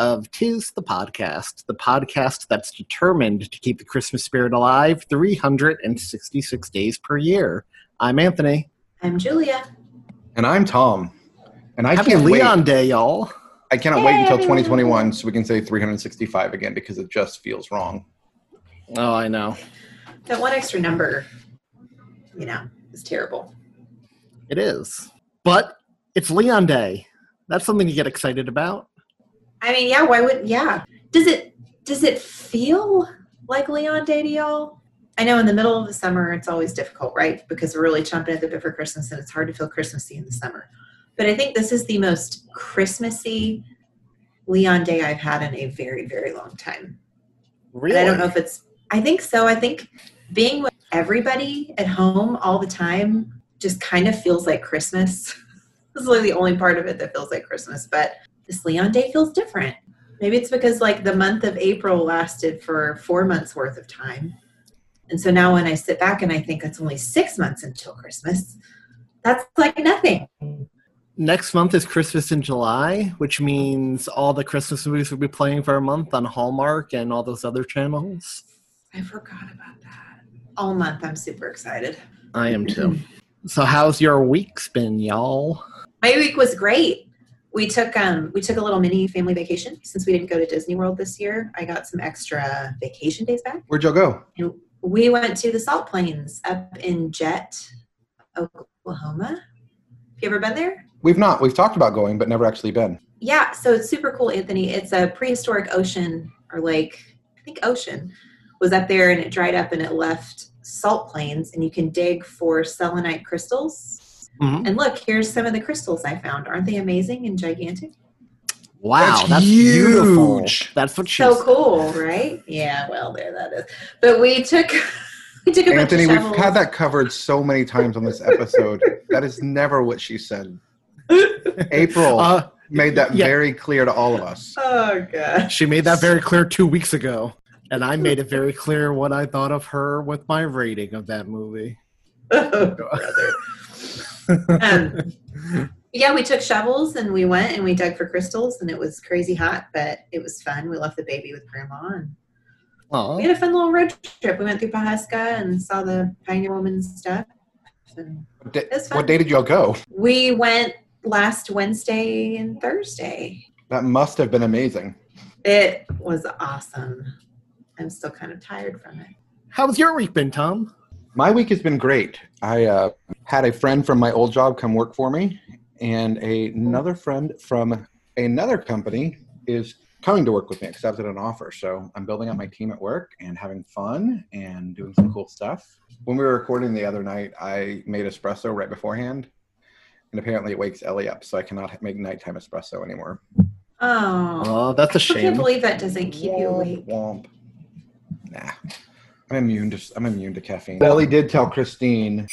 of Tis the Podcast, the podcast that's determined to keep the Christmas spirit alive 366 days per year. I'm Anthony. I'm Julia. And I'm Tom. And I Happy can't Leon wait. Day, y'all. I cannot wait until 2021 so we can say 365 again because it just feels wrong. Oh, I know. That one extra number, you know, is terrible. It is. But it's Leon Day. That's something to get excited about. I mean, yeah, why would yeah. Does it does it feel like Leon Day to y'all? I know in the middle of the summer it's always difficult, right? Because we're really chomping at the bit for Christmas and it's hard to feel Christmassy in the summer. But I think this is the most Christmassy Leon Day I've had in a very, very long time. Really? And I don't know if it's I think so. I think being with everybody at home all the time just kind of feels like Christmas. this is like the only part of it that feels like Christmas. But this Leon Day feels different. Maybe it's because like the month of April lasted for four months worth of time. And so now when I sit back and I think it's only six months until Christmas, that's like nothing. Next month is Christmas in July, which means all the Christmas movies will be playing for a month on Hallmark and all those other channels. I forgot about that. All month I'm super excited. I am too. So, how's your week's been, y'all? My week was great. We took um we took a little mini family vacation since we didn't go to Disney World this year. I got some extra vacation days back. Where'd y'all go? And we went to the Salt Plains up in Jet, Oklahoma. Have you ever been there? We've not. We've talked about going, but never actually been. Yeah, so it's super cool, Anthony. It's a prehistoric ocean or lake, I think ocean was up there and it dried up and it left salt plains and you can dig for selenite crystals. Mhm. And look, here's some of the crystals I found. Aren't they amazing and gigantic? Wow, That's that's, beautiful. huge. That's what she So said. cool, right? Yeah, well, there that is. But we took we took a Anthony, bunch we've had that covered so many times on this episode. that is never what she said. April Uh, made that yeah. very clear to all of us. Oh gosh. She made that very clear two weeks ago. And I made it very clear what I thought of her with my rating of that movie. Oh, brother. Um, yeah, we took shovels and we went and we dug for crystals and it was crazy hot, but it was fun. We left the baby with grandma and Aw. we had a fun little road trip. We went through Pawhuska and saw the Pioneer Woman stuff. And What day, fun. what day did y'all go? we went last Wednesday and Thursday. That must have been amazing. It was awesome. I'm still kind of tired from it. How's your week been, Tom? My week has been great. I uh, had a friend from my old job come work for me, and a, another friend from another company is coming to work with me, accepted an offer. So I'm building up my team at work and having fun and doing some cool stuff. When we were recording the other night, I made espresso right beforehand, and apparently it wakes Ellie up, so I cannot make nighttime espresso anymore. Oh, Oh, that's a I can't believe that doesn't keep you awake. Womp. Nah, I'm immune to I'm immune to caffeine. Ellie did tell Christine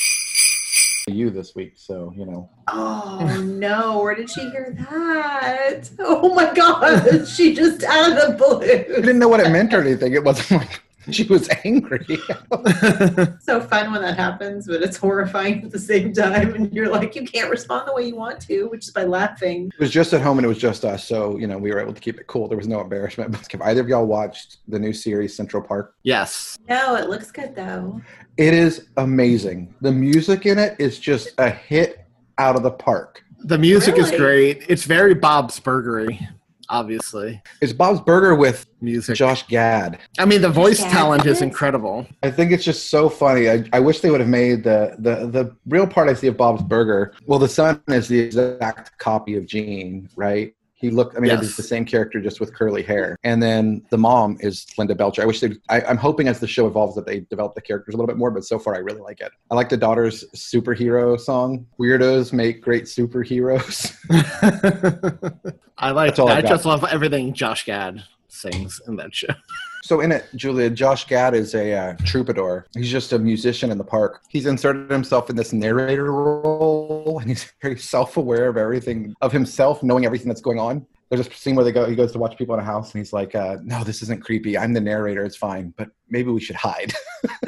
you this week, so you know. Oh no, where did she hear that? Oh my god, she just out of the I didn't know what it meant or anything. It wasn't like she was angry. So fun when that happens, but it's horrifying at the same time. And you're like, you can't respond the way you want to, which is by laughing. It was just at home and it was just us, so you know we were able to keep it cool. There was no embarrassment. Have either of y'all watched the new series Central Park? yes. No, it looks good though. It is amazing. The music in it is just a hit out of the park. The music is great. It's very Bob's Burgery. Obviously. It's Bob's Burger with Music. Josh Gad. I mean, the voice Gad talent is is? incredible. I think it's just so funny. I, I wish they would have made the, the the real part I see of Bob's Burger. Well, the son is the exact copy of Gene, right? He looked. I mean, Yes. it's the same character just with curly hair. And then the mom is Linda Belcher. I wish they. I, I'm hoping as the show evolves that they develop the characters a little bit more. But so far, I really like it. I like the daughter's superhero song. Weirdos make great superheroes. I like. I've I just love everything Josh Gad sings in that show. So in it, Julia, Josh Gad is a uh, troubadour. He's just a musician in the park. He's inserted himself in this narrator role, and he's very self-aware of everything, of himself, knowing everything that's going on. There's a scene where they go, he goes to watch people in a house, and he's like, uh, "No, this isn't creepy. I'm the narrator. It's fine, but maybe we should hide."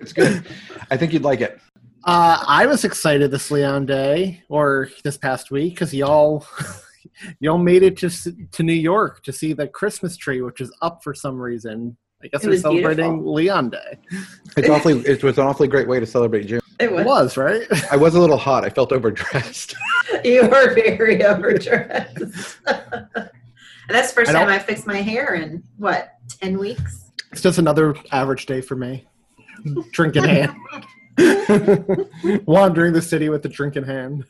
it's good. I think you'd like it. Uh, I was excited this Leon Day or this past week because y'all y'all made it to to New York to see the Christmas tree, which is up for some reason. I guess It we're celebrating beautiful. Leon Day. It's awfully. It was an awfully great way to celebrate June. It It was. was right. I was a little hot. I felt overdressed. You were very overdressed. and that's the first I time I fixed my hair in what ten weeks. It's just another average day for me. Drink in hand. Wandering the city with a drink in hand.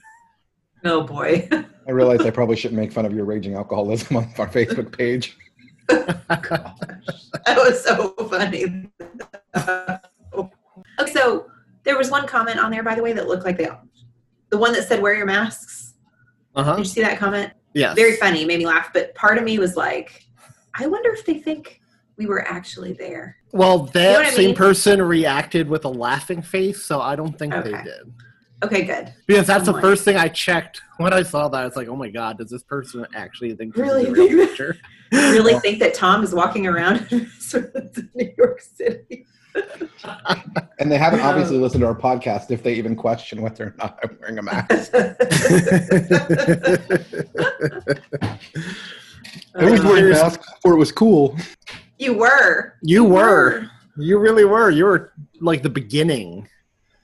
Oh boy. I realized I probably shouldn't make fun of your raging alcoholism on our Facebook page. That was so funny. okay, so there was one comment on there, by the way, that looked like they, the one that said "wear your masks." Uh-huh. Did you see that comment? Yeah. Very funny, made me laugh. But part of me was like, I wonder if they think we were actually there. Well, that what I same mean? person reacted with a laughing face, so I don't think they Okay. did. Okay, good. Because that's the I'm like- first thing I checked when I saw that. I was like, "Oh my god, does this person actually think this Really is a real think that? picture?" Really think that Tom is walking around in New York City? And they haven't obviously listened to our podcast if they even question whether or not I'm wearing a mask. I was uh, wearing a mask before it was cool. you were. you were, you really were. You were like the beginning.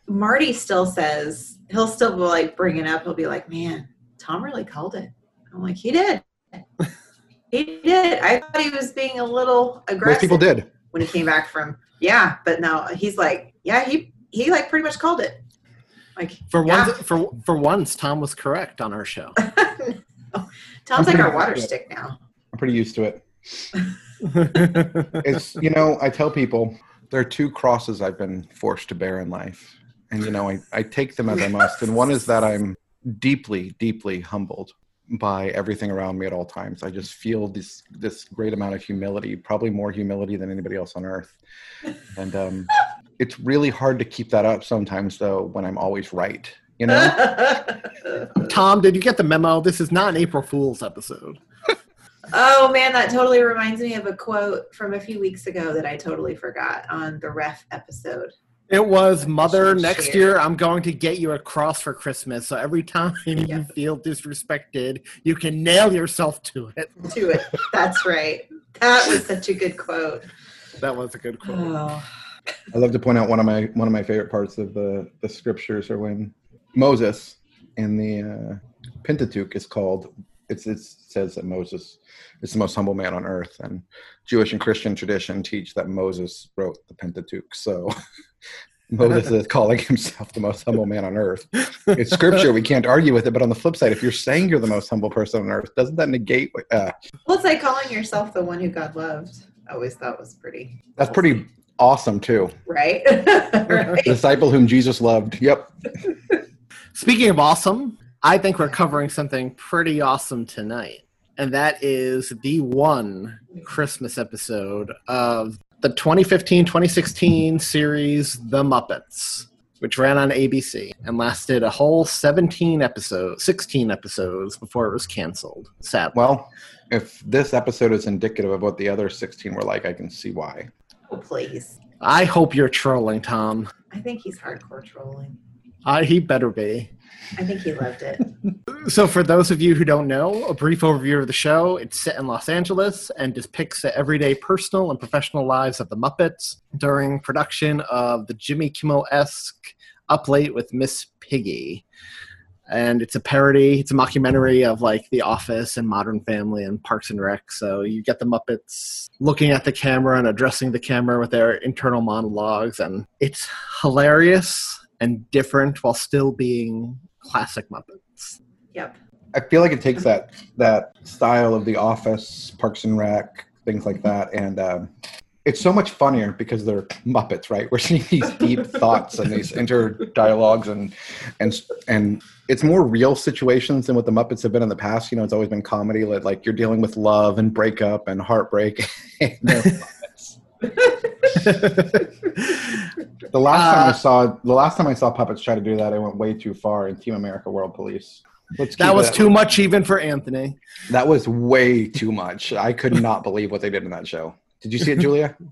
Marty still says he'll still be like bring it up. He'll be like, "Man, Tom really called it." I'm like, "He did. he did." I thought he was being a little aggressive." Most aggressive people did. when he came back from. Yeah, but no, he's like, yeah, he he like pretty much called it. Like For yeah. once, for for once, Tom was correct on our show. Tom's like pretty our water stick now. I'm pretty used to it. It's you know, I tell people there are two crosses I've been forced to bear in life. And you know, I, I take them as I must. And one is that I'm deeply, deeply humbled by everything around me at all times. I just feel this this great amount of humility, probably more humility than anybody else on earth. And um it's really hard to keep that up sometimes though when I'm always right. You know? Tom, did you get the memo? This is not an April Fool's episode. oh man, that totally reminds me of a quote from a few weeks ago that I totally forgot on the ref episode. It was Mother. should Next share. year, I'm going to get you a cross for Christmas. So every time Yeah. you feel disrespected, you can nail yourself to it. To it. That's right. That was such a good quote. That was a good quote. Oh. I love to point out one of my one of my favorite parts of the the scriptures are when Moses in the uh, Pentateuch is called. It's it says that Moses is the most humble man on earth, and Jewish and Christian tradition teach that Moses wrote the Pentateuch. So Moses is calling himself the most humble man on earth. It's scripture; we can't argue with it. But on the flip side, if you're saying you're the most humble person on earth, doesn't that negate? Uh, Well, it's like calling yourself the one who God loved. I always thought was pretty. that's pretty awesome too. right. The right. disciple whom Jesus loved. Yep. Speaking of awesome, I think we're covering something pretty awesome tonight. And that is the one Christmas episode of the 2015 2016 series The Muppets, which ran on ABC and lasted a whole 17 episodes, 16 episodes before it was canceled. Sadly. Well, if this episode is indicative of what the other 16 were like, I can see why. Oh, please. I hope you're trolling, Tom. I think he's hardcore trolling. I, he better be. I think he loved it. So, for those of you who don't know, a brief overview of the show it's set in Los Angeles and depicts the everyday personal and professional lives of the Muppets during production of the Jimmy Kimmel esque Up Late with Miss Piggy. and it's a parody. It's a mockumentary of like The Office and Modern Family and Parks and Rec. So you get the Muppets looking at the camera and addressing the camera with their internal monologues, and it's hilarious and different while still being classic Muppets. Yep. I feel like it takes that that style of The Office, Parks and Rec, things like that, and um, it's so much funnier because they're Muppets, right? We're seeing these deep thoughts and these inter dialogues, and and and it's more real situations than what the Muppets have been in the past. You know, it's always been comedy, like, like you're dealing with love and breakup and heartbreak. the last time I Uh, saw the last time I saw puppets try to do that, I went way too far in Team America World Police. Let's That was it- too much even for Anthony. That was way too much. I could not believe what they did in that show. Did you see it, Julia?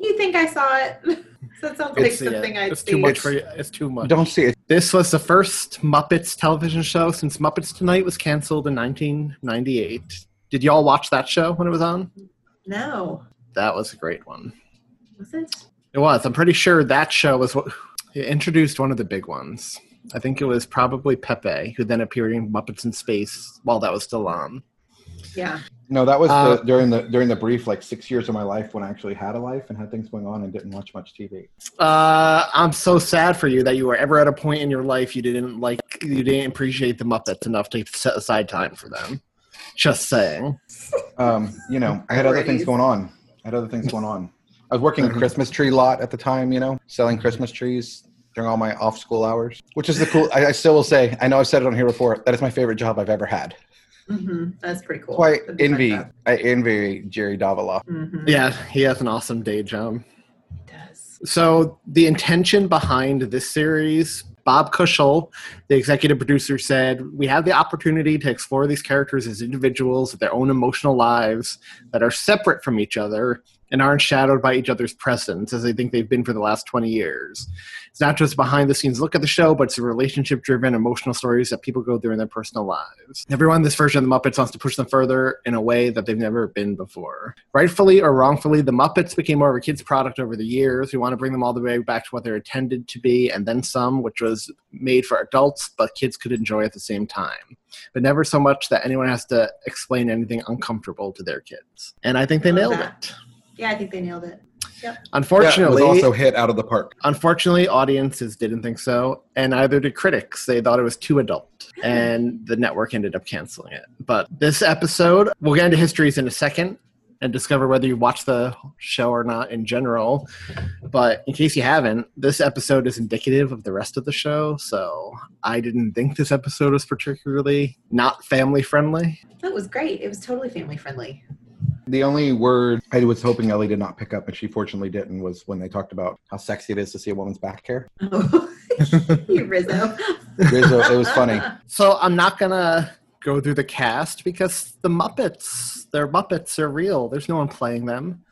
You think I saw it? that sounds like It's, yeah, something I'd it's see. too much for you. It's too much. Don't see it. This was the first Muppets television show since Muppets Tonight was canceled in 1998. Did y'all watch that show when it was on? No. That was a great one. Was it? It was. I'm pretty sure that show was what it introduced one of the big ones. I think it was probably Pepe, who then appeared in Muppets in Space while that was still on. Yeah. No, that was Uh, the, during the during the brief like six years of my life when I actually had a life and had things going on and didn't watch much TV. Uh, I'm so sad for you that you were ever at a point in your life you didn't like, you didn't appreciate the Muppets enough to set aside time for them. Just saying. Um, you know, I had other things going on. I had other things going on. I was working a Christmas tree lot at the time. You know, selling Christmas trees during all my off school hours, which is the cool. I, I still will say. I know I've said it on here before. That is my favorite job I've ever had. hmm That's pretty cool. So I That'd be fun envy. job. I envy Jerry Davila. Mhm. Yeah, he has an awesome day job. He does. So the intention behind this series, Bob Kushell, the executive producer, said we have the opportunity to explore these characters as individuals with their own emotional lives that are separate from each other and aren't shadowed by each other's presence as they think they've been for the last 20 years. It's not just behind the scenes look at the show, but it's a relationship driven emotional stories that people go through in their personal lives. Everyone in this version of the Muppets wants to push them further in a way that they've never been before. Rightfully or wrongfully, the Muppets became more of a kid's product over the years. We want to bring them all the way back to what they're intended to be, and then some, which was made for adults, but kids could enjoy at the same time. But never so much that anyone has to explain anything uncomfortable to their kids. And I think they Love nailed that. it. Yeah, I think they nailed it. Unfortunately, Yeah, it was also hit out of the park. Unfortunately, audiences didn't think so, and neither did critics. They thought it was too adult, and the network ended up canceling it. But this episode, we'll get into histories in a second and discover whether you watched the show or not in general. But in case you haven't, this episode is indicative of the rest of the show, so I didn't think this episode was particularly not family friendly. That was great. It was totally family friendly. The only word I was hoping Ellie did not pick up, and she fortunately didn't, was when they talked about how sexy it is to see a woman's back hair. Oh, you Rizzo. Rizzo, it was funny. So I'm not gonna go through the cast because the Muppets, they're Muppets, they're real. There's no one playing them.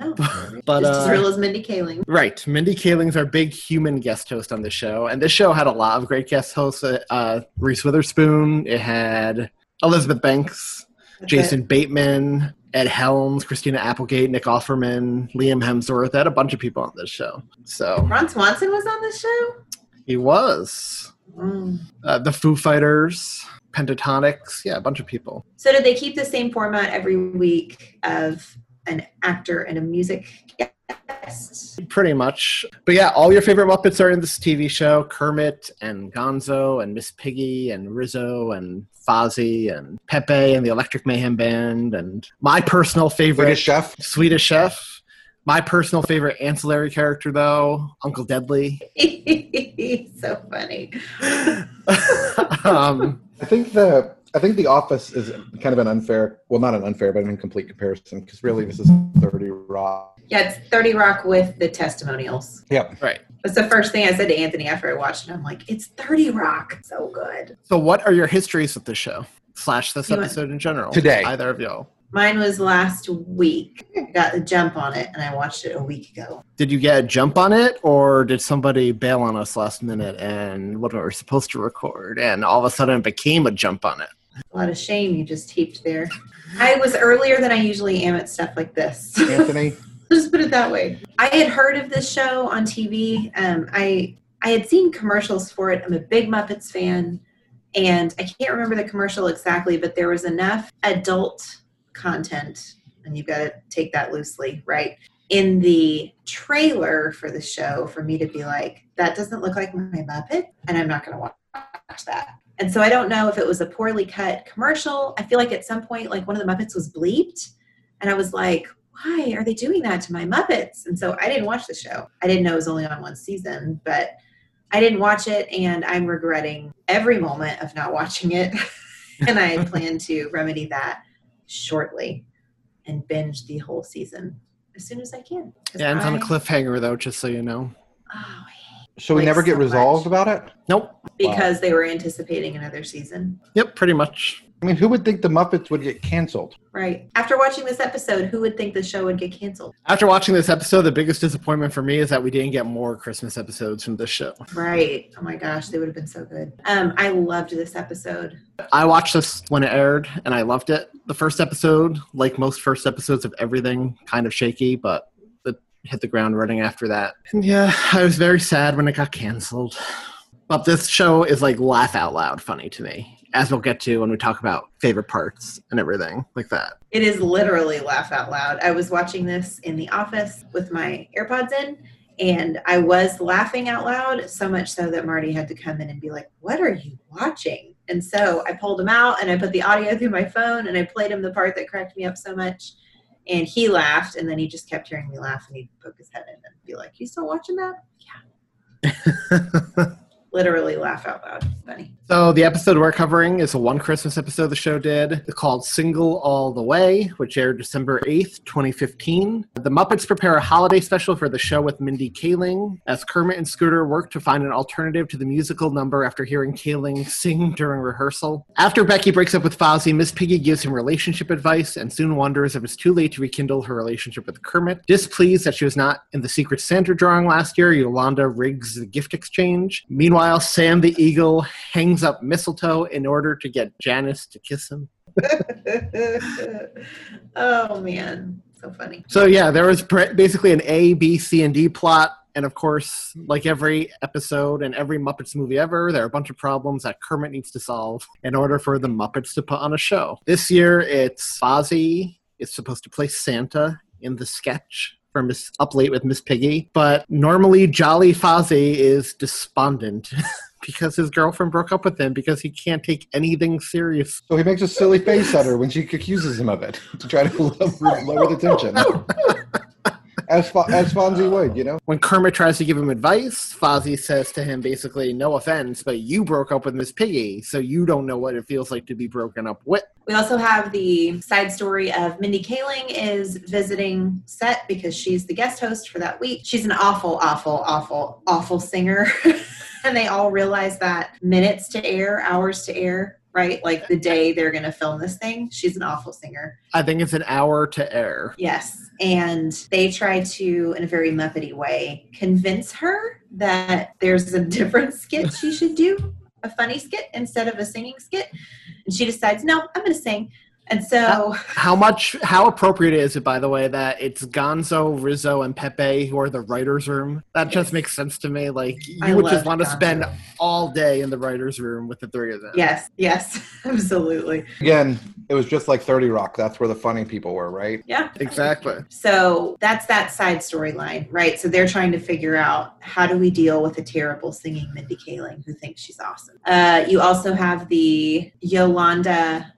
No, But just as uh, real as Mindy Kaling. right, Mindy Kaling's our big human guest host on the show, and this show had a lot of great guest hosts. Uh, Uh, Reese Witherspoon, it had Elizabeth Banks, That's Jason Bateman, Ed Helms, Christina Applegate, Nick Offerman, Liam Hemsworth. They had a bunch of people on this show. So. Ron Swanson was on this show. he was Mm. uh, the Foo Fighters, Pentatonix, yeah, a bunch of people. So did they keep the same format every week of an actor and a music? Pretty much. But yeah, all your favorite Muppets are in this TV show Kermit and Gonzo and Miss Piggy and Rizzo and Fozzie and Pepe and the Electric Mayhem Band and my personal favorite British chef. Swedish Chef. My personal favorite ancillary character, though, Uncle Deadly. so funny. um, I think the I think the Office is kind of an unfair, well, not an unfair, but an incomplete comparison because really this is Thirty Rock. Yeah, it's 30 Rock with the testimonials. Yep. right. That's the first thing I said to Anthony after I watched it. I'm like, it's 30 Rock. So good. So, what are your histories with the show? Slash this You want- episode in general. Today. Either of y'all. Mine was last week. I got the jump on it and I watched it a week ago. Did you get a jump on it, or did somebody bail on us last minute and what we were supposed to record, and all of a sudden it became a jump on it? A lot of shame you just heaped there. I was earlier than I usually am at stuff like this. Anthony, just put it that way. I had heard of this show on TV. Um, I I had seen commercials for it. I'm a big Muppets fan. And I can't remember the commercial exactly, but there was enough adult content, and you've got to take that loosely, right? In the trailer for the show, for me to be like, that doesn't look like my Muppet, and I'm not going to watch that. And so I don't know if it was a poorly cut commercial. I feel like at some point, like one of the Muppets was bleeped, and I was like, why are they doing that to my Muppets? And so I didn't watch the show. I didn't know it was only on one season, but I didn't watch it, and I'm regretting every moment of not watching it. and I plan to remedy that shortly and binge the whole season as soon as I can. It ends on a cliffhanger, though, just so you know. Oh, So we Like never get so resolved much. about it? Nope. Because they were anticipating another season. Yep, pretty much. I mean, who would think the Muppets would get canceled? Right. After watching this episode, who would think the show would get canceled? After watching this episode, the biggest disappointment for me is that we didn't get more Christmas episodes from this show. Right. Oh my gosh, they would have been so good. Um, I loved this episode. I watched this when it aired and I loved it. The first episode, like most first episodes of everything, kind of shaky, but it hit the ground running after that. And yeah, I was very sad when it got canceled. But this show is like laugh out loud funny to me, as we'll get to when we talk about favorite parts and everything like that. It is literally laugh out loud. I was watching this in the office with my AirPods in, and I was laughing out loud so much so that Marty had to come in and be like, "What are you watching?" And so I pulled him out and I put the audio through my phone and I played him the part that cracked me up so much. And he laughed, and then he just kept hearing me laugh, and he'd poke his head in and be like, "You still watching that?" Yeah. Literally laugh out loud. Funny. So the episode we're covering is a one Christmas episode the show did called Single All the Way, which aired December 8th, 2015. The Muppets prepare a holiday special for the show with Mindy Kaling as Kermit and Scooter work to find an alternative to the musical number after hearing Kaling sing during rehearsal. After Becky breaks up with Fozzie, Miss Piggy gives him relationship advice and soon wonders if it's too late to rekindle her relationship with Kermit. Displeased that she was not in the Secret Santa drawing last year, Yolanda rigs the gift exchange. Meanwhile, Sam the Eagle hangs up mistletoe in order to get Janice to kiss him. oh man, so funny. So yeah, there was pr- basically an A, B, C, and D plot, and of course, like every episode and every Muppets movie ever, there are a bunch of problems that Kermit needs to solve in order for the Muppets to put on a show. This year, it's Fozzie is supposed to play Santa in the sketch for Miss Up Late with Miss Piggy, but normally Jolly Fozzie is despondent. Because his girlfriend broke up with him because he can't take anything serious. So he makes a silly face at her when she accuses him of it to try to lower, lower the tension. As, Fo- as Fonzie would, you know? When Kermit tries to give him advice, Fozzie says to him basically, No offense, but you broke up with Miss Piggy, so you don't know what it feels like to be broken up with. We also have the side story of Mindy Kaling is visiting set because she's the guest host for that week. She's an awful, awful, awful, awful singer. and they all realize that minutes to air, hours to air, right? Like the day they're going to film this thing. She's an awful singer. I think it's an hour to air. Yes. And they try to, in a very Muppety way, convince her that there's a different skit she should do, a funny skit instead of a singing skit. And she decides, no, I'm going to sing. And so, How much, how appropriate is it, by the way, that it's Gonzo, Rizzo, and Pepe who are the writer's room? That just makes sense to me. Like, you I would just loved want to spend all day in the writer's room with the three of them. yes, yes, absolutely. Again, it was just like 30 Rock. That's where the funny people were, right? Yeah. Exactly. So that's that side storyline, right? So they're trying to figure out how do we deal with a terrible singing Mindy Kaling who thinks she's awesome. Uh, you also have the Yolanda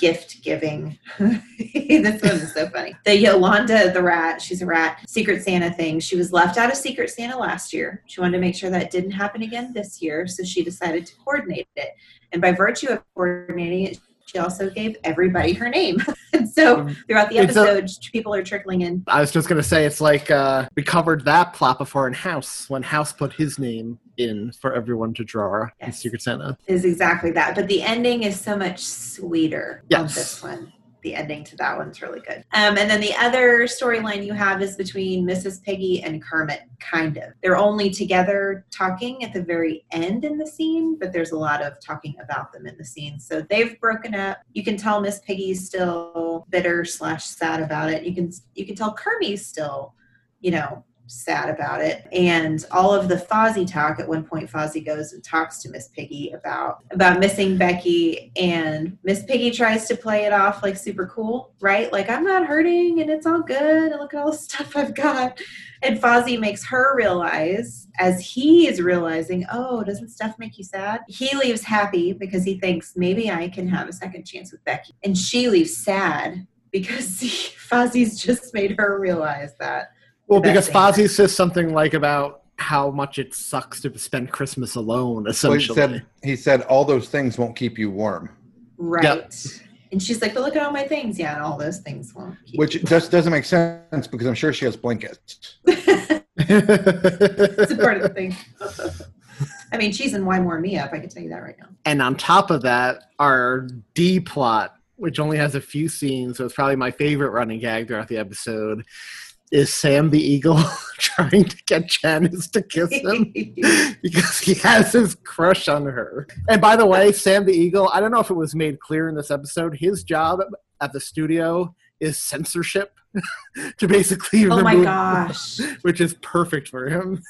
gift giving. this one is so funny. The Yolanda the rat, she's a rat, Secret Santa thing. She was left out of Secret Santa last year. She wanted to make sure that didn't happen again this year, so she decided to coordinate it. And by virtue of coordinating it, she also gave everybody her name. and so throughout the It's a- episode, people are trickling in. I was just going to say, it's like uh, we covered that plot before in House when House put his name in for everyone to draw in Secret Santa. Is exactly that. But the ending is so much sweeter on this one. The ending to that one's really good. Um, and then the other storyline you have is between Mrs. Piggy and Kermit, kind of. They're only together talking at the very end in the scene, but there's a lot of talking about them in the scene. So they've broken up. You can tell Miss Piggy's still bitter slash sad about it. You can you can tell Kermit's still, you know, sad about it. And all of the Fozzie talk, at one point Fozzie goes and talks to Miss Piggy about about missing Becky and Miss Piggy tries to play it off like super cool, right? Like I'm not hurting and it's all good and look at all the stuff I've got. And Fozzie makes her realize as he is realizing, oh, doesn't stuff make you sad? He leaves happy because he thinks maybe I can have a second chance with Becky. And she leaves sad because Fozzie's just made her realize that. Well, because best Fozzie says something like about how much it sucks to spend Christmas alone, Well, he essentially. said he said all those things won't keep you warm, Right. And she's like, but look at all my things. Yeah, and all those things won't keep which you just doesn't make sense because I'm sure she has blankets. it's a part of the thing. I mean, she's in wine warm me up. I can tell you that right now. and on top of that, our D plot, which only has a few scenes, so it's probably my favorite running gag throughout the episode, is Sam the Eagle trying to get Janice to kiss him because he has his crush on her. And by the way, Sam the Eagle, I don't know if it was made clear in this episode, his job at the studio is censorship to basically Oh my gosh. which is perfect for him.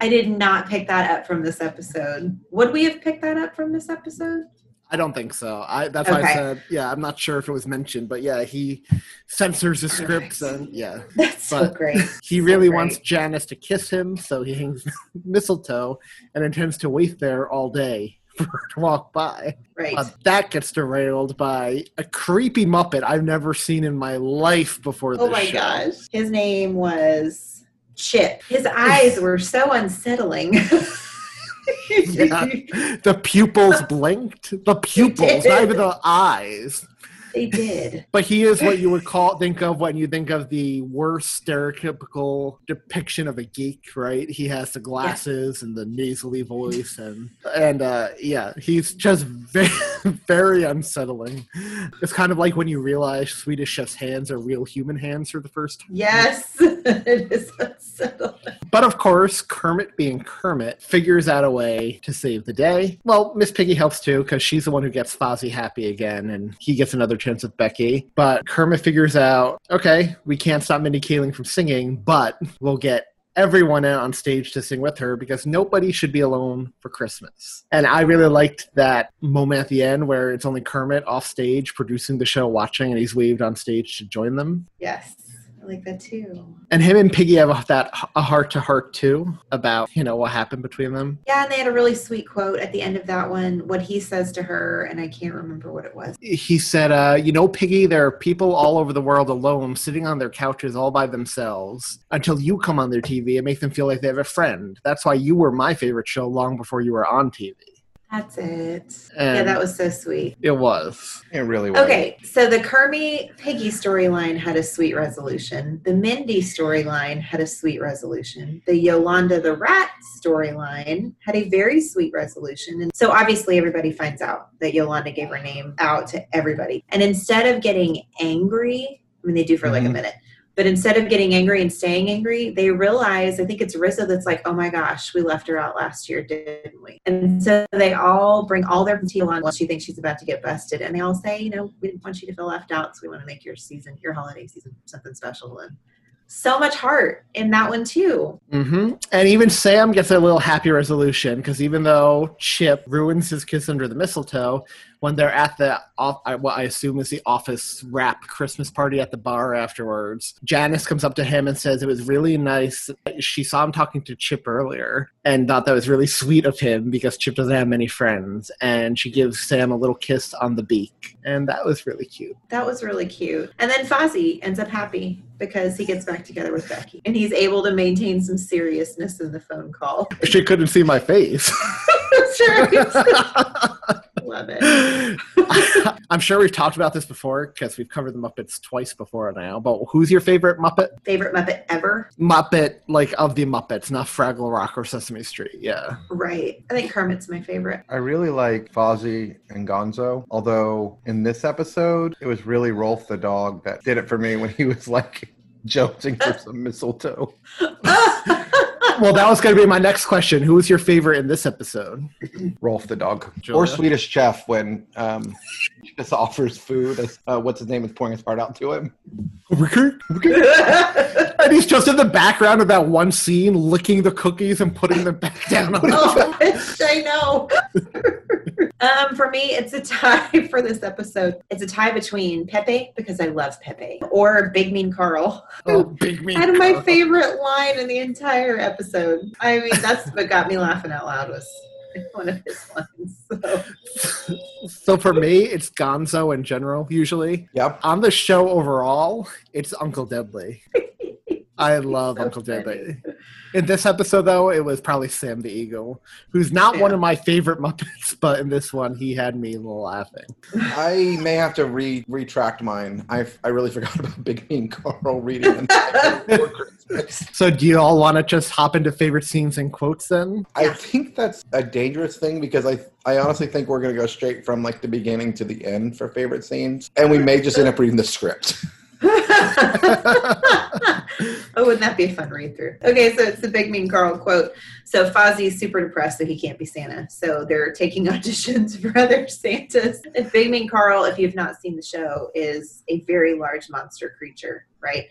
I did not pick that up from this episode. Would we have picked that up from this episode? I don't think so. I that's why I said yeah. I'm not sure if it was mentioned, but yeah, he censors the scripts and yeah. That's so great. He So really great. wants Janice to kiss him, so he hangs mistletoe and intends to wait there all day for her to walk by. Right. Uh, that gets derailed by a creepy Muppet I've never seen in my life before this Oh my show. gosh. His name was Chip. His eyes were so unsettling. Yeah. The pupils blinked. The pupils, not even the eyes. They did. But he is what you would call think of when you think of the worst stereotypical depiction of a geek, right? He has the glasses and the nasally voice and and uh yeah, he's just very very unsettling. It's kind of like when you realize Swedish chef's hands are real human hands for the first time. Yes, it is unsettling. But of course, Kermit being Kermit figures out a way to save the day. Well, Miss Piggy helps too because she's the one who gets Fozzie happy again, and he gets another chance with Becky. But Kermit figures out, okay, we can't stop Mindy Kaling from singing, but we'll get everyone on stage to sing with her because nobody should be alone for Christmas. And I really liked that moment at the end where it's only Kermit off stage producing the show, watching, and he's waved on stage to join them. Yes, like that too. And him and Piggy have a, that a heart to heart too about you know what happened between them. Yeah, and they had a really sweet quote at the end of that one. What he says to her, and I can't remember what it was. He said, uh, "You know, Piggy, there are people all over the world alone, sitting on their couches all by themselves until you come on their TV and make them feel like they have a friend. That's why you were my favorite show long before you were on TV. That's it. yeah, that was so sweet. It was. It really was. Okay, so the Kermit Piggy storyline had a sweet resolution. The Mindy storyline had a sweet resolution. The Yolanda the Rat storyline had a very sweet resolution. And so obviously everybody finds out that Yolanda gave her name out to everybody. And instead of getting angry, I mean they do for like a Mhm. minute. But instead of getting angry and staying angry, they realize, I think it's Rizzo that's like, oh my gosh, we left her out last year, didn't we? And so they all bring all their material on when she thinks she's about to get busted. And they all say, you know, we didn't want you to feel left out, so we want to make your season, your holiday season, something special. And so much heart in that one, too. Mm-hmm. And even Sam gets a little happy resolution because even though Chip ruins his kiss under the mistletoe, when they're at the off, uh, what I assume is the office wrap Christmas party at the bar afterwards, Janice comes up to him and says it was really nice. She saw him talking to Chip earlier and thought that was really sweet of him because Chip doesn't have many friends. And she gives Sam a little kiss on the beak, and that was really cute. That was really cute. And then Fozzie ends up happy because he gets back together with Becky and he's able to maintain some seriousness in the phone call. She couldn't see my face. That's. Love it. I'm sure we've talked about this before because we've covered the Muppets twice before now. But who's your favorite Muppet? Favorite Muppet ever? Muppet, like of the Muppets, not Fraggle Rock or Sesame Street. Yeah. Right. I think Kermit's my favorite. I really like Fozzie and Gonzo, although in this episode, it was really Rolf the dog that did it for me when he was like jolting for some mistletoe. Oh, well, that was going to be my next question. Who was your favorite in this episode? Rolf the dog, Julia? or Swedish Chef when um, he just offers food. As, uh, what's his name is pouring his heart out to him. and he's just in the background of that one scene, licking the cookies and putting them back down. On the oh, I know. um, for me, it's a tie for this episode. It's a tie between Pepe because I love Pepe or Big Mean Carl. oh, big mean. Had my Carl. favorite line in the entire episode. I mean, that's what got me laughing out loud was one of his lines. So. So for me, it's Gonzo in general. Usually, Yep. on the show overall, it's Uncle Deadly. I love So Uncle funny. Deadly. In this episode, though, it was probably Sam the Eagle, who's not one of my favorite Muppets, but in this one, he had me laughing. I may have to re- retract mine. I I really forgot about Big Mean Carl reading them. So, do you all want to just hop into favorite scenes and quotes then? I think that's a dangerous thing because I I honestly think we're gonna go straight from like the beginning to the end for favorite scenes, and we may just end up reading the script. Oh, wouldn't that be a fun read through? Okay, so it's the Big Mean Carl quote. So Fozzie is super depressed that he can't be Santa. So they're taking auditions for other Santas. And Big Mean Carl, if you've not seen the show, is a very large monster creature, right?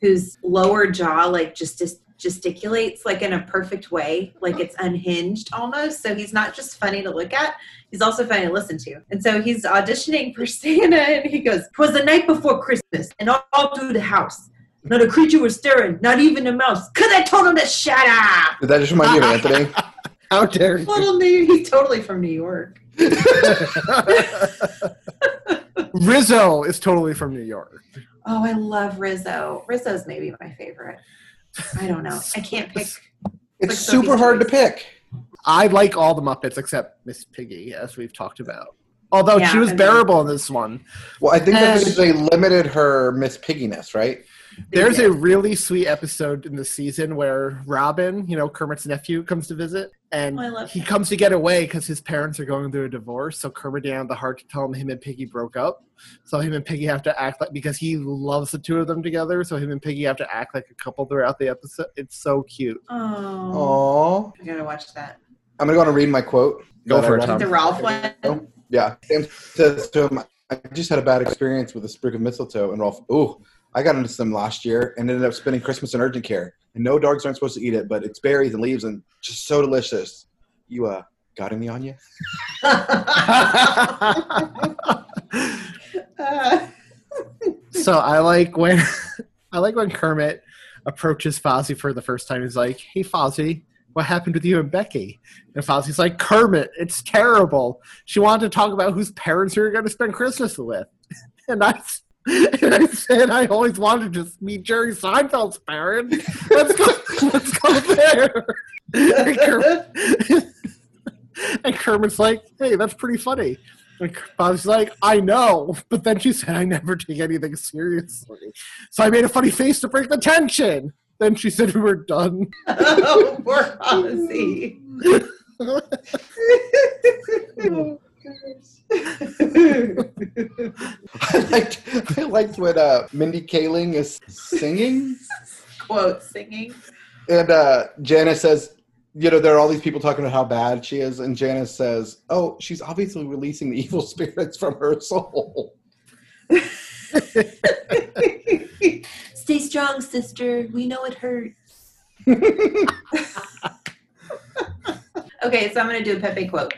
Whose lower jaw like just dis- gesticulates like in a perfect way, like it's unhinged almost. So he's not just funny to look at, he's also funny to listen to. And so he's auditioning for Santa and he goes, Twas the night before Christmas, and all, all through the house. Not a creature was stirring, not even a mouse, because I told him to shut up. Did that just remind you of Anthony? How dare you? Little New, he's totally from New York. Rizzo is totally from New York. Oh, I love Rizzo. Rizzo's maybe my favorite. I don't know. I can't pick. It's Like super Sophie's hard to pick. I like all the Muppets except Miss Piggy, as we've talked about. Although Yeah, she was I mean- bearable in this one. Well, I think that's Uh, because they limited her Miss Pigginess, right? There's Yeah. a really sweet episode in the season where Robin, you know, Kermit's nephew, comes to visit, and Oh, he that. comes to get away because his parents are going through a divorce. So Kermit didn't the heart to tell him him and Piggy broke up. So him and Piggy have to act like because he loves the two of them together. So him and Piggy have to act like a couple throughout the episode. It's so cute. Oh, Aww. I gotta watch that. I'm gonna go on and read my quote. Go for it. Tom. The Rolf one. Oh, yeah. Sam says to him, I just had a bad experience with a sprig of mistletoe. And Rolf, ooh, I got into some last year and ended up spending Christmas in urgent care. And no dogs aren't supposed to eat it, but it's berries and leaves and just so delicious. You uh got any on you? So I like when I like when Kermit approaches Fozzie for the first time. He's like, "Hey, Fozzie, what happened with you and Becky?" And Fozzie's like, "Kermit, it's terrible. She wanted to talk about whose parents we were going to spend Christmas with." And I, and I said, "I always wanted to just meet Jerry Seinfeld's parents. Let's go, let's go there." And, Kermit, and Kermit's like, "Hey, that's pretty funny." And Fozzie's like, I know, but then she said I never take anything seriously. So I made a funny face to break the tension. Then she said we were done. oh, poor Ozzy. I liked I liked when uh Mindy Kaling is singing Quote singing. and uh Janice says you know, there are all these people talking about how bad she is, and Janice says, "Oh, she's obviously releasing the evil spirits from her soul." Stay strong, sister. We know it hurts. okay, so I'm going to do a Pepe quote.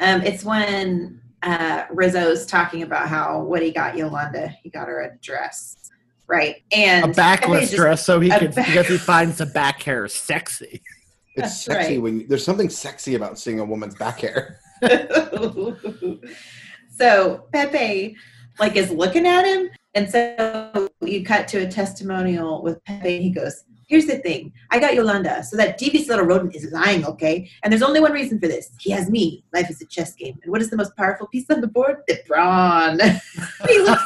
Um, it's when uh, Rizzo's talking about how what he got Yolanda, he got her a dress, right? And A backless just- dress, so he a could back- because he finds the back hair sexy. It's That's sexy right. when there's something sexy about seeing a woman's back hair. so Pepe like is looking at him, and so you cut to a testimonial with Pepe. He goes, "Here's the thing: I got Yolanda, so that devious little rodent is lying, okay? And there's only one reason for this: he has me. Life is a chess game, and what is the most powerful piece on the board? The brawn. he looks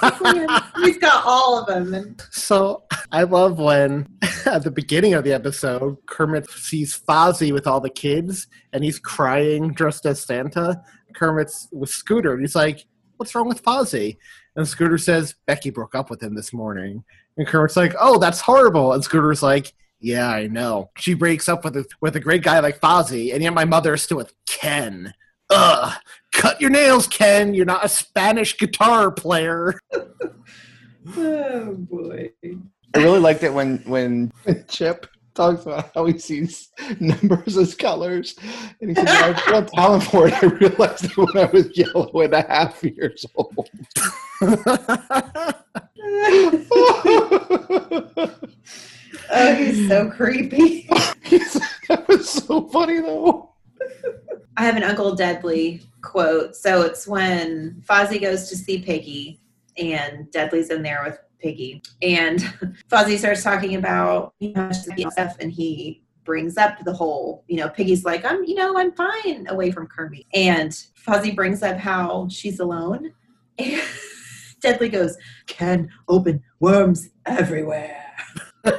He's got all of them, and So I love when at the beginning of the episode, Kermit sees Fozzie with all the kids and he's crying dressed as Santa. Kermit's with Scooter and he's like, What's wrong with Fozzie? And Scooter says, Becky broke up with him this morning. And Kermit's like, Oh, that's horrible. And Scooter's like, Yeah, I know. She breaks up with a, with a great guy like Fozzie, and yet my mother is still with Ken. Ugh. Cut your nails, Ken. You're not a Spanish guitar player. Oh boy. I really liked it when when Chip talks about how he sees numbers as colors, and he says, "I have real talent for it." I realized it when I was yellow and a half years old. Oh, he's so creepy. that was so funny though. I have an Uncle Deadly quote. So it's when Fozzie goes to see Piggy, and Deadly's in there with Piggy, and Fozzie starts talking about you know stuff, and he brings up the whole, you know, Piggy's like, I'm, you know, I'm fine away from Kermit, and Fozzie brings up how she's alone, and Deadly goes, "Can open worms everywhere."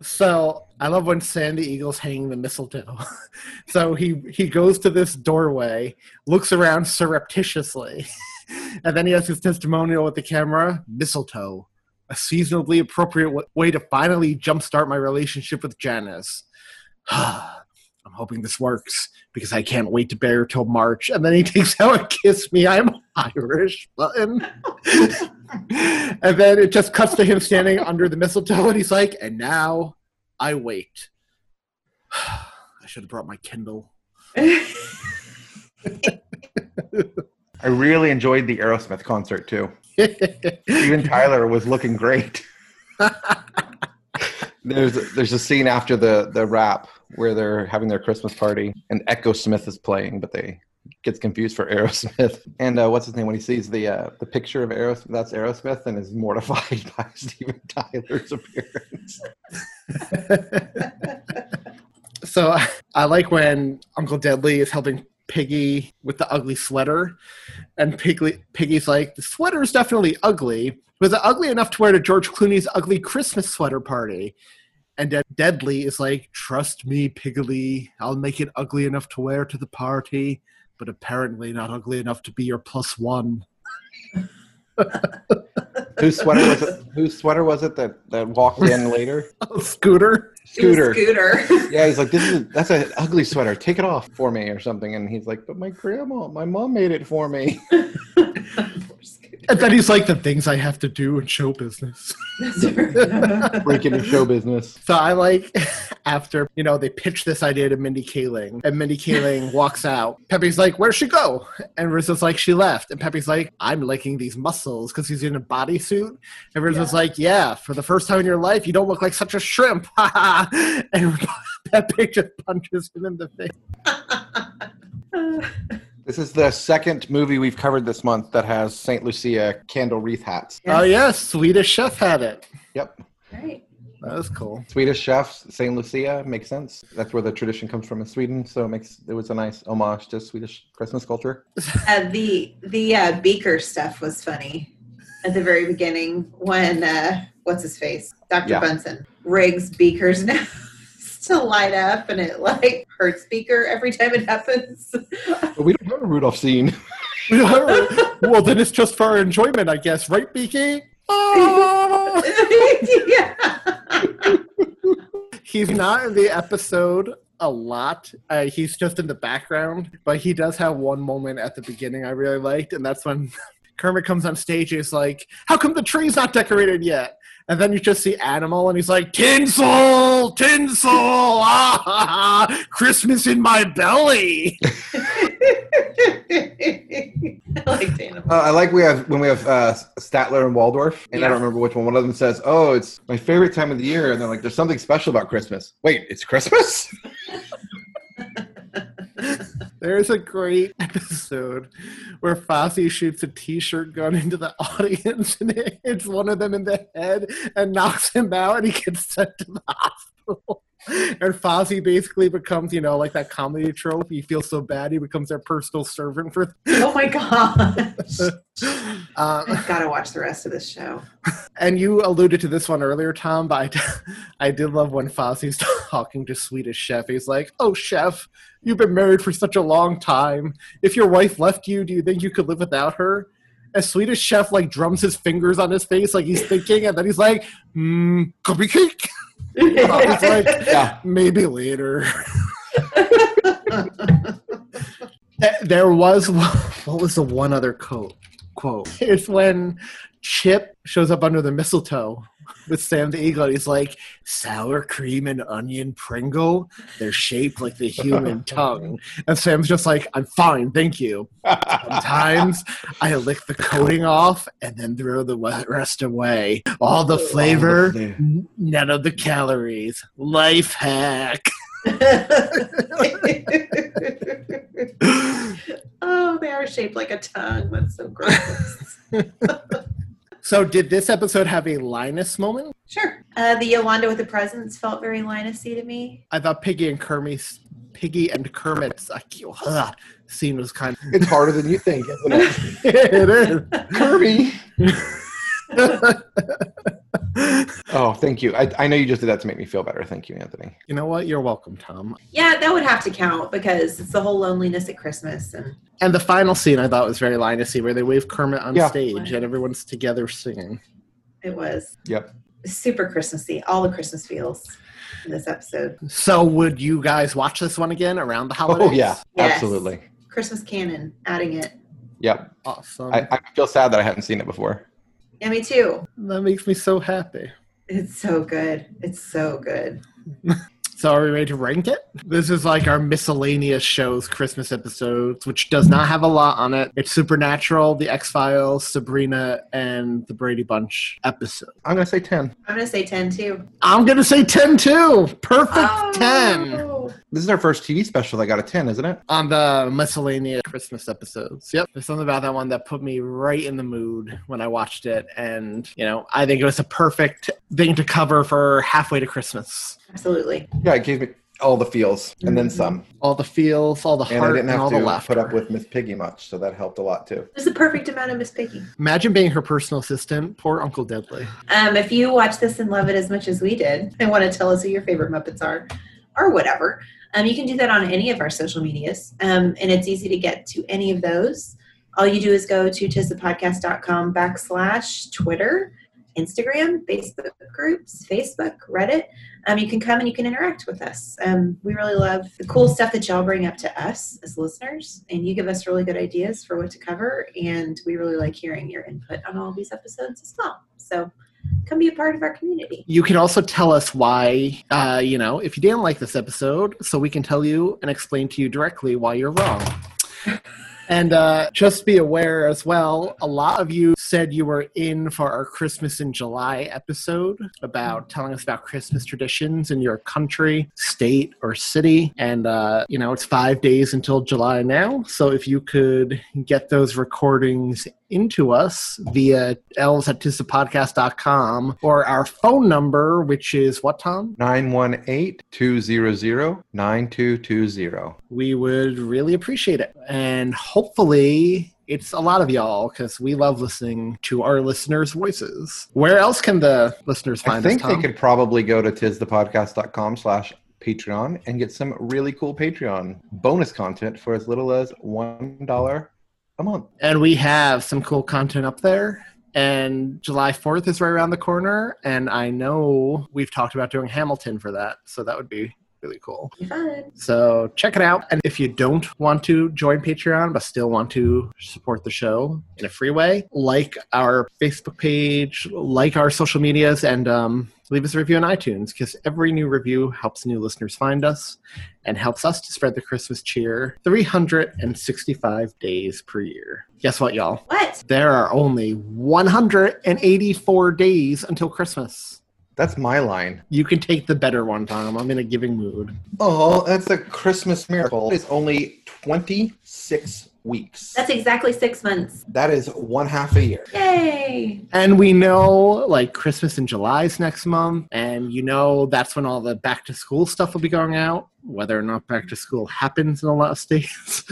So I love when Sam the Eagle's hanging the mistletoe. so he he goes to this doorway, looks around surreptitiously, and then he has his testimonial with the camera. Mistletoe, a seasonably appropriate w- way to finally jumpstart my relationship with Janice. Ah, Hoping this works because I can't wait to bear till March. And then he takes out a "Kiss Me, I'm Irish" button, and then it just cuts to him standing under the mistletoe, and he's like, "And now I wait." I should have brought my Kindle. I really enjoyed the Aerosmith concert too. Steven Tyler was looking great. there's there's a scene after the the rap where they're having their Christmas party and Echosmith is playing, but they gets confused for Aerosmith. And uh, what's his name when he sees the uh, the picture of Aerosmith? That's Aerosmith, and is mortified by Steven Tyler's appearance. so I, like when Uncle Deadly is helping Piggy with the ugly sweater, and Piggy, Piggy's like, "The sweater is definitely ugly. Was it ugly enough to wear to George Clooney's ugly Christmas sweater party?" And Dead- Deadly is like, "Trust me, Piggly, I'll make it ugly enough to wear to the party, but apparently not ugly enough to be your one." Whose sweater was it? Whose sweater was it that, that walked in later? Scooter. Scooter. Scooter. Yeah, he's like, this is that's an ugly sweater. Take it off for me or something. And he's like, but my grandma, my mom made it for me. And then he's like, "The things I have to do in show business." Break into show business. So I like after you know they pitch this idea to Mindy Kaling, and Mindy Kaling walks out. Pepe's like, "Where'd she go?" And Rizzo's like, "She left." And Pepe's like, "I'm liking these muscles because he's in a bodysuit." And Rizzo's like, "Yeah, for the first time in your life, you don't look like such a shrimp." and Pepe just punches him in the face. This is the second movie we've covered this month that has St. Lucia candle wreath hats. Oh yes, Swedish Chef had it. Yep. Right. That was cool. Swedish chefs, St. Lucia makes sense. That's where the tradition comes from in Sweden, so it makes it was a nice homage to Swedish Christmas culture. Uh, the the uh, beaker stuff was funny at the very beginning when uh, what's his face, Dr. Yeah. Bunsen rigs beakers now to light up, and it like hurts beaker every time it happens. But we don't have a Rudolph scene. well, then it's just for our enjoyment, I guess, right, Beaky? Oh! yeah. He's not in the episode a lot. Uh, he's just in the background, but he does have one moment at the beginning I really liked, and that's when Kermit comes on stage and is like, How come the tree's not decorated yet? And then you just see Animal, and he's like, Tinsel! Tinsel! Ah, ha, ha, Christmas in my belly! I like Dana. Uh, I like we have when we have uh, Statler and Waldorf, and I don't remember which one. One of them says, "Oh, it's my favorite time of the year," and they're like, "There's something special about Christmas." Wait, it's Christmas? There's a great episode where Fozzie shoots a t-shirt gun into the audience and it hits one of them in the head and knocks him out and he gets sent to the hospital. And Fozzie basically becomes, you know, like that comedy trope. He feels so bad he becomes their personal servant for. Oh my gosh. Um, I've got to watch the rest of this show. and you alluded to this one earlier, Tom, but I, I did love when Fozzie's talking to Swedish Chef. He's like, "Oh, Chef, you've been married for such a long time. If your wife left you, do you think you could live without her?" a Swedish chef like drums his fingers on his face like he's thinking, and then he's like, mm, cupcake. Like, Yeah. maybe later. There was what was the one other quote? Quote. It's when Chip shows up under the mistletoe with Sam the Eagle. He's like, sour cream and onion Pringle. They're shaped like the human tongue. And Sam's just like, I'm fine, thank you. Sometimes I lick the coating off and then throw the rest away. All the flavor, flavor. n- none of the calories. Life hack. oh, they are shaped like a tongue. That's so gross. So, did this episode have a Linus moment? sure. Uh, the Yolanda with the presents felt very Linus-y to me. I thought Piggy and Kermit's Piggy and Kermit's uh, ugh, scene was kind of. It's harder than you think, isn't it? it is. Kirby. Oh, thank you. I, I know you just did that to make me feel better. Thank you, Anthony. You know what? You're welcome, Tom. Yeah, that would have to count because it's the whole loneliness at Christmas and And the final scene I thought was very Linusy, where they wave Kermit on Yeah. stage and everyone's together singing. it was Yep. super Christmassy. All the Christmas feels in this episode. So, would you guys watch this one again around the oh, holidays? Oh yeah, Yes. absolutely. Christmas canon, adding it. Yep. Awesome. I, I feel sad that I hadn't seen it before. Yeah, me too. that makes me so happy. It's so good. It's so good. So, are we ready to rank it? This is like our miscellaneous shows Christmas episodes, which does not have a lot on it. It's Supernatural, The X Files, Sabrina, and The Brady Bunch episode. I'm gonna say ten. I'm gonna say ten too. I'm going to say 10 too. Perfect Oh. 10 This is our first TV special that got a ten, isn't it? on the miscellaneous Christmas episodes. Yep. There's something about that one that put me right in the mood when I watched it. And, you know, I think it was a perfect thing to cover for halfway to Christmas. Absolutely. Yeah, it gave me all the feels and then Mhm. some. All the feels, all the And I heart, didn't and all have the to laughter. put up with Miss Piggy much, so that helped a lot too. There's the perfect amount of Miss Piggy. Imagine being her personal assistant. Poor Uncle Deadly. Um, if you watch this and love it as much as we did and want to tell us who your favorite Muppets are, or whatever, um, you can do that on any of our social medias. Um, and it's easy to get to any of those. All you do is go to tisthepodcast.com backslash Twitter, Instagram, Facebook groups, Facebook, Reddit. Um, you can come and you can interact with us. Um, we really love the cool stuff that y'all bring up to us as listeners, and you give us really good ideas for what to cover. And we really like hearing your input on all these episodes as well. So come be a part of our community. You can also tell us why, uh, you know, if you didn't like this episode, so we can tell you and explain to you directly why you're wrong. And uh, just be aware as well, a lot of you said you were in for our Christmas in July episode about telling us about Christmas traditions in your country, state, or city. And, uh, you know, it's five days until July now. So if you could get those recordings into us via elves at podcast.com or our phone number, which is what, Tom? 918-200-9220. We would really appreciate it. And hopefully it's a lot of y'all because we love listening to our listeners' voices. Where else can the listeners find us? I think us, they could probably go to tisthepodcast.com slash Patreon and get some really cool Patreon bonus content for as little as $1 a month. And we have some cool content up there. And July 4th is right around the corner. And I know we've talked about doing Hamilton for that. So that would be really cool. Fun. So check it out. And if you don't want to join Patreon but still want to support the show in a free way, like our Facebook page, like our social medias, and um, leave us a review on iTunes because every new review helps new listeners find us and helps us to spread the Christmas cheer 365 days per year. Guess what, y'all? What? There are only 184 days until Christmas. That's my line. You can take the better one, Tom. I'm in a giving mood. Oh, that's a Christmas miracle. It's only 26 weeks. That's exactly six months. That is one half a year. Yay! And we know like Christmas in July is next month, and you know that's when all the back to school stuff will be going out, whether or not back to school happens in a lot of states.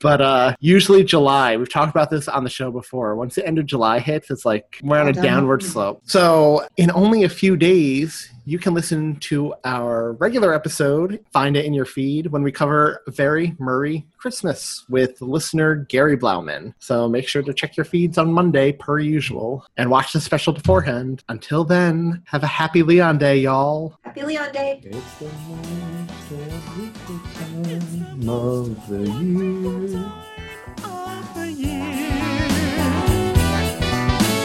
but uh usually July, we've talked about this on the show before. Once the end of July hits, it's like we're on a Down. downward slope. So in only a few days, you can listen to our regular episode, find it in your feed, when we cover Very Murray Christmas with listener Gary Blauman. So make sure to check your feeds on Monday, per usual, and watch the special beforehand. Until then, have a happy Leon Day, y'all. Happy Leon Day. It's the most wonderful time of the year.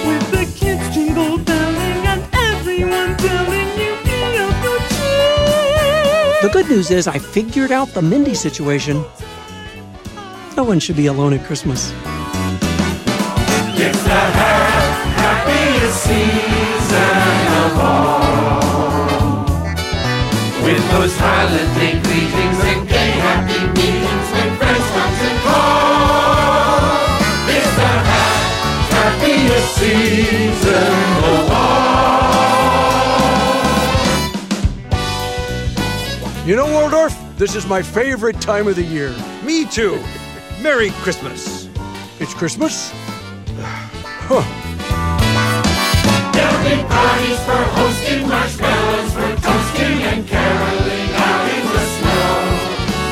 With the kids jingle belling and everyone telling you beautiful cheer. The good news is I figured out the Mindy situation. No one should be alone at Christmas. It's the happiest season of all. With those holiday greetings and gay happy meetings when friends come to call. It's the ha- happiest season of all. You know, Waldorf, this is my favorite time of the year. Me too. Merry Christmas. It's Christmas? Huh. There'll be parties for hosting, marshmallows for toasting, and caroling out in the snow.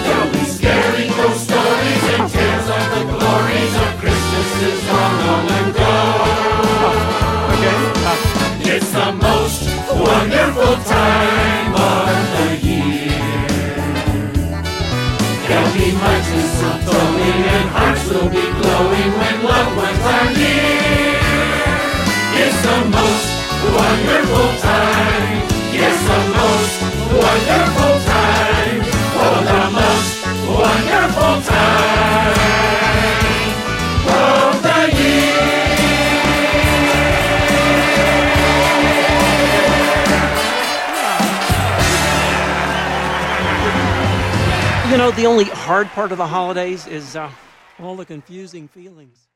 There'll be scary ghost stories and tales of the glories of Christmases long, long ago. Okay. It's the most wonderful time much mistletoeing and hearts will be glowing when loved ones are near. It's the most wonderful time. Yes, the most wonderful You know, the only hard part of the holidays is uh, all the confusing feelings.